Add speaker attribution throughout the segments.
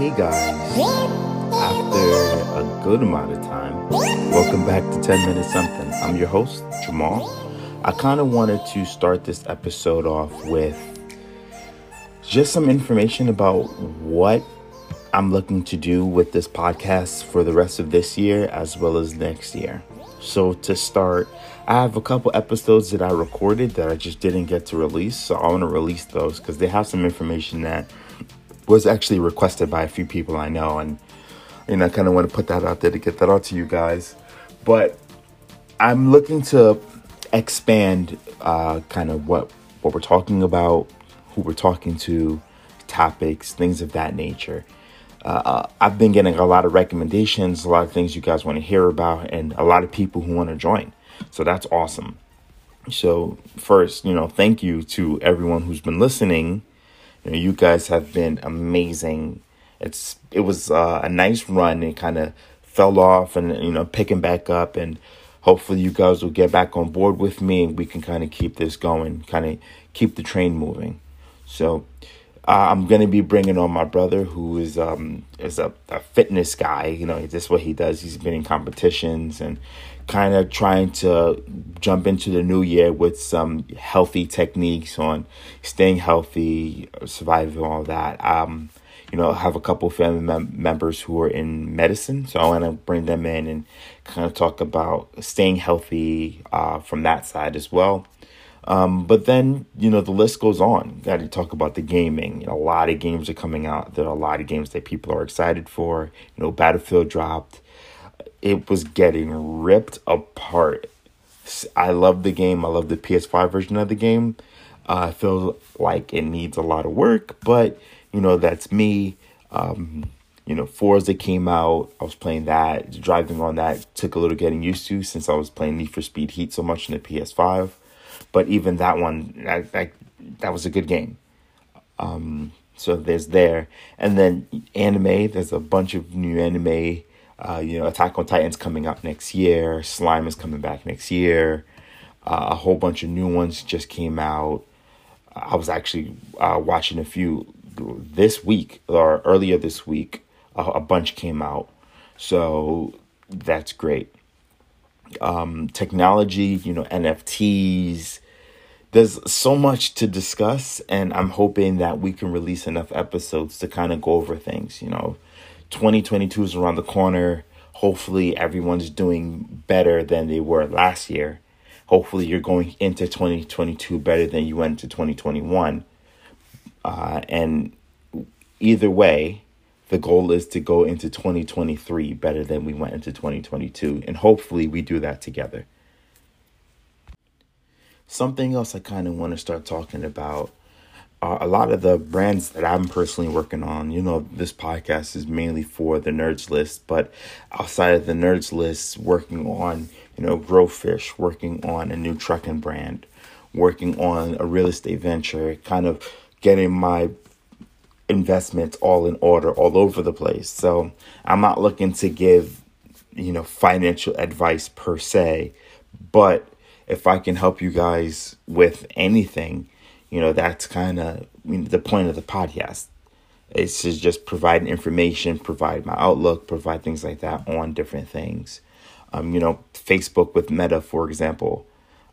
Speaker 1: Hey guys, after a good amount of time, welcome back to 10 Minutes Something. I'm your host, Jamal. I kind of wanted to start this episode off with just some information about what I'm looking to do with this podcast for the rest of this year as well as next year. So, to start, I have a couple episodes that I recorded that I just didn't get to release. So, I want to release those because they have some information that was actually requested by a few people I know. And, and I kind of want to put that out there to get that out to you guys. But I'm looking to expand uh, kind of what, what we're talking about, who we're talking to, topics, things of that nature. Uh, uh, I've been getting a lot of recommendations, a lot of things you guys want to hear about, and a lot of people who want to join. So that's awesome. So, first, you know, thank you to everyone who's been listening. You, know, you guys have been amazing. It's it was uh, a nice run. It kind of fell off, and you know, picking back up, and hopefully, you guys will get back on board with me, and we can kind of keep this going, kind of keep the train moving. So, uh, I'm gonna be bringing on my brother, who is um is a, a fitness guy. You know, that's what he does. He's been in competitions and kind of trying to jump into the new year with some healthy techniques on staying healthy, surviving all that. Um, you know, I have a couple family mem- members who are in medicine, so I want to bring them in and kind of talk about staying healthy uh, from that side as well. Um, but then, you know, the list goes on. Got to talk about the gaming. You know, a lot of games are coming out. There are a lot of games that people are excited for. You know, Battlefield dropped. It was getting ripped apart. I love the game. I love the PS5 version of the game. Uh, I feel like it needs a lot of work, but, you know, that's me. Um, you know, Forza came out. I was playing that. Driving on that took a little getting used to since I was playing Need for Speed Heat so much in the PS5 but even that one, that that, that was a good game. Um, so there's there, and then anime. There's a bunch of new anime. Uh, you know, Attack on Titan's coming up next year. Slime is coming back next year. Uh, a whole bunch of new ones just came out. I was actually uh, watching a few this week or earlier this week. a bunch came out, so that's great um, technology, you know, NFTs. There's so much to discuss, and I'm hoping that we can release enough episodes to kind of go over things. You know, 2022 is around the corner. Hopefully, everyone's doing better than they were last year. Hopefully, you're going into 2022 better than you went to 2021. Uh, and either way, the goal is to go into 2023 better than we went into 2022. And hopefully, we do that together. Something else I kind of want to start talking about a lot of the brands that I'm personally working on. You know, this podcast is mainly for the Nerds List, but outside of the Nerds List, working on, you know, Growfish, working on a new trucking brand, working on a real estate venture, kind of getting my investments all in order all over the place. So I'm not looking to give, you know, financial advice per se, but if I can help you guys with anything, you know, that's kind of the point of the podcast. It's to just provide information, provide my outlook, provide things like that on different things. Um, you know, Facebook with Meta, for example,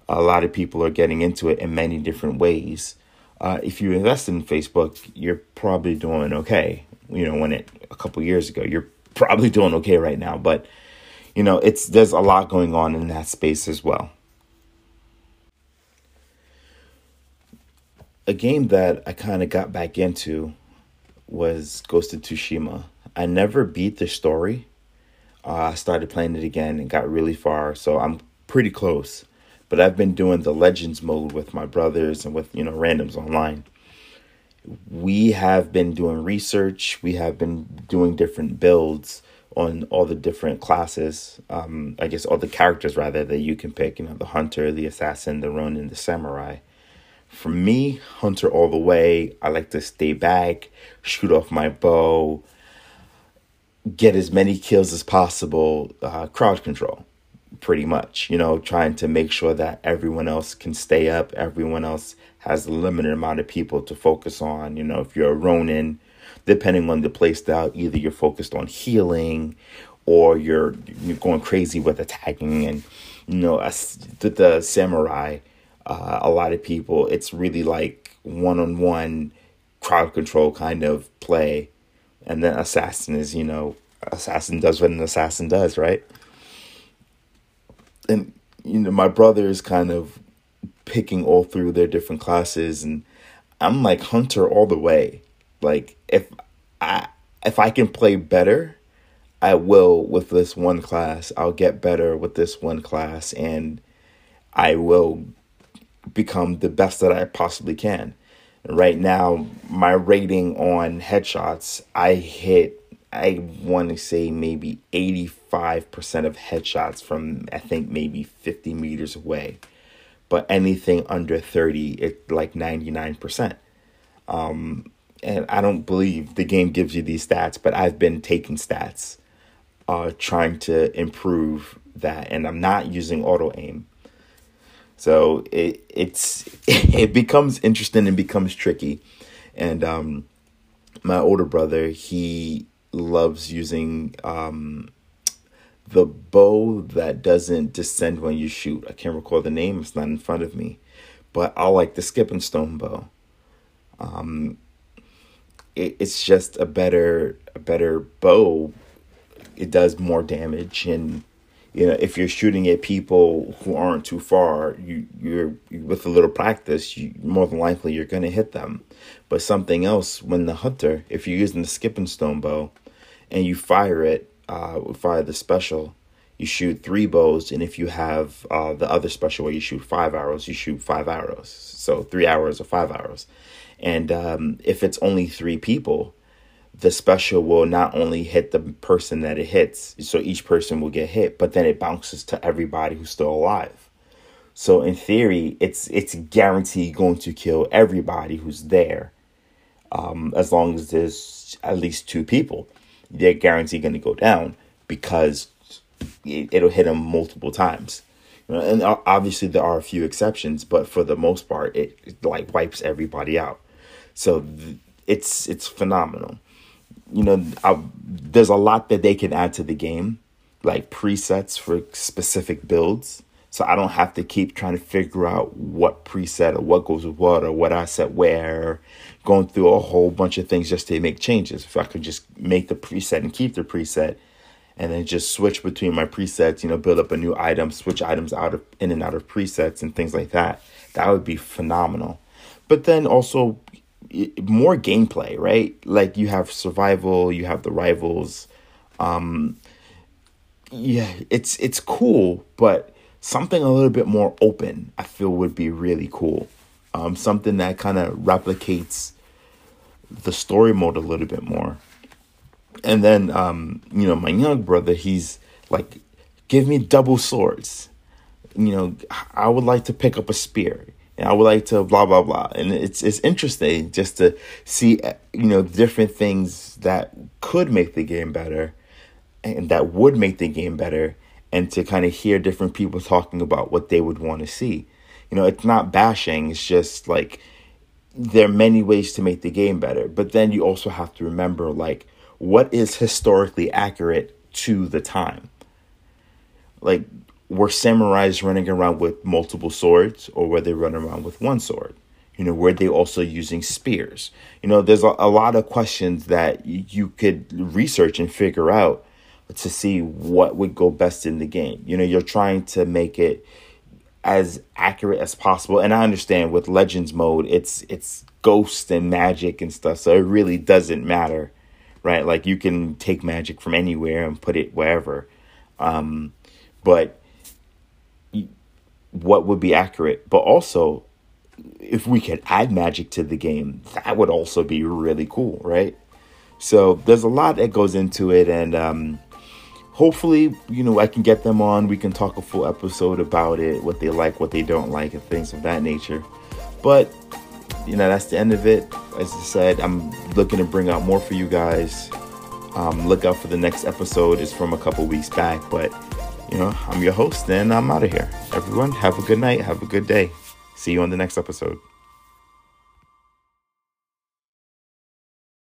Speaker 1: a lot of people are getting into it in many different ways uh, if you invest in Facebook, you're probably doing okay. You know, when it a couple years ago, you're probably doing okay right now. But you know, it's there's a lot going on in that space as well. A game that I kind of got back into was Ghost of Tsushima. I never beat the story. Uh, I started playing it again and got really far, so I'm pretty close but I've been doing the legends mode with my brothers and with you know randoms online. We have been doing research. We have been doing different builds on all the different classes. Um, I guess all the characters rather that you can pick. You know, the hunter, the assassin, the ronin, the samurai. For me, hunter all the way. I like to stay back, shoot off my bow, get as many kills as possible. Uh, crowd control pretty much, you know, trying to make sure that everyone else can stay up, everyone else has a limited amount of people to focus on. You know, if you're a Ronin, depending on the playstyle, either you're focused on healing or you're, you're going crazy with attacking. And, you know, as the, the samurai, uh, a lot of people, it's really like one on one crowd control kind of play. And then assassin is, you know, assassin does what an assassin does, right? And, you know, my brother is kind of picking all through their different classes and I'm like hunter all the way. Like if I if I can play better, I will with this one class. I'll get better with this one class and I will become the best that I possibly can. Right now, my rating on headshots, I hit I want to say maybe 85% of headshots from I think maybe 50 meters away. But anything under 30 it's like 99% um, and i don't believe the game gives you these stats but i've been taking stats uh, trying to improve that and i'm not using auto aim. So it it's it becomes interesting and becomes tricky. And um, my older brother he loves using um, the bow that doesn't descend when you shoot. I can't recall the name, it's not in front of me. But I like the skipping stone bow. Um it, it's just a better a better bow. It does more damage and you know if you're shooting at people who aren't too far you you're with a little practice you more than likely you're going to hit them but something else when the hunter if you're using the skipping stone bow and you fire it uh, fire the special, you shoot three bows, and if you have uh, the other special where you shoot five arrows, you shoot five arrows. So three arrows or five arrows. And um, if it's only three people, the special will not only hit the person that it hits, so each person will get hit, but then it bounces to everybody who's still alive. So in theory, it's it's guaranteed going to kill everybody who's there, um, as long as there's at least two people they're guaranteed going to go down because it, will hit them multiple times. And obviously there are a few exceptions, but for the most part, it, it like wipes everybody out. So it's it's phenomenal. You know, I, there's a lot that they can add to the game, like presets for specific builds. So I don't have to keep trying to figure out what preset or what goes with what or what I set where, going through a whole bunch of things just to make changes. If I could just make the preset and keep the preset and then just switch between my presets, you know, build up a new item, switch items out of in and out of presets and things like that, that would be phenomenal. But then also more gameplay, right? Like you have survival, you have the rivals. Um yeah, it's it's cool, but something a little bit more open, I feel would be really cool. Um, something that kind of replicates the story mode a little bit more. And then, um, you know, my young brother, he's like, give me double swords. You know, I would like to pick up a spear. And I would like to blah blah blah. And it's it's interesting just to see uh, you know different things that could make the game better and that would make the game better and to kind of hear different people talking about what they would want to see. You know, it's not bashing, it's just like there are many ways to make the game better. But then you also have to remember like what is historically accurate to the time. Like were samurais running around with multiple swords or were they running around with one sword? You know, were they also using spears? You know, there's a, a lot of questions that you could research and figure out to see what would go best in the game. You know, you're trying to make it as accurate as possible. And I understand with Legends mode, it's it's ghosts and magic and stuff, so it really doesn't matter, right? Like you can take magic from anywhere and put it wherever. Um, but what would be accurate? But also, if we could add magic to the game, that would also be really cool, right? So there's a lot that goes into it, and um, hopefully, you know, I can get them on. We can talk a full episode about it, what they like, what they don't like, and things of that nature. But, you know, that's the end of it. As I said, I'm looking to bring out more for you guys. Um, look out for the next episode. It's from a couple weeks back, but you know, I'm your host, and I'm out of here. Everyone, have a good night. Have a good day. See you on the next episode.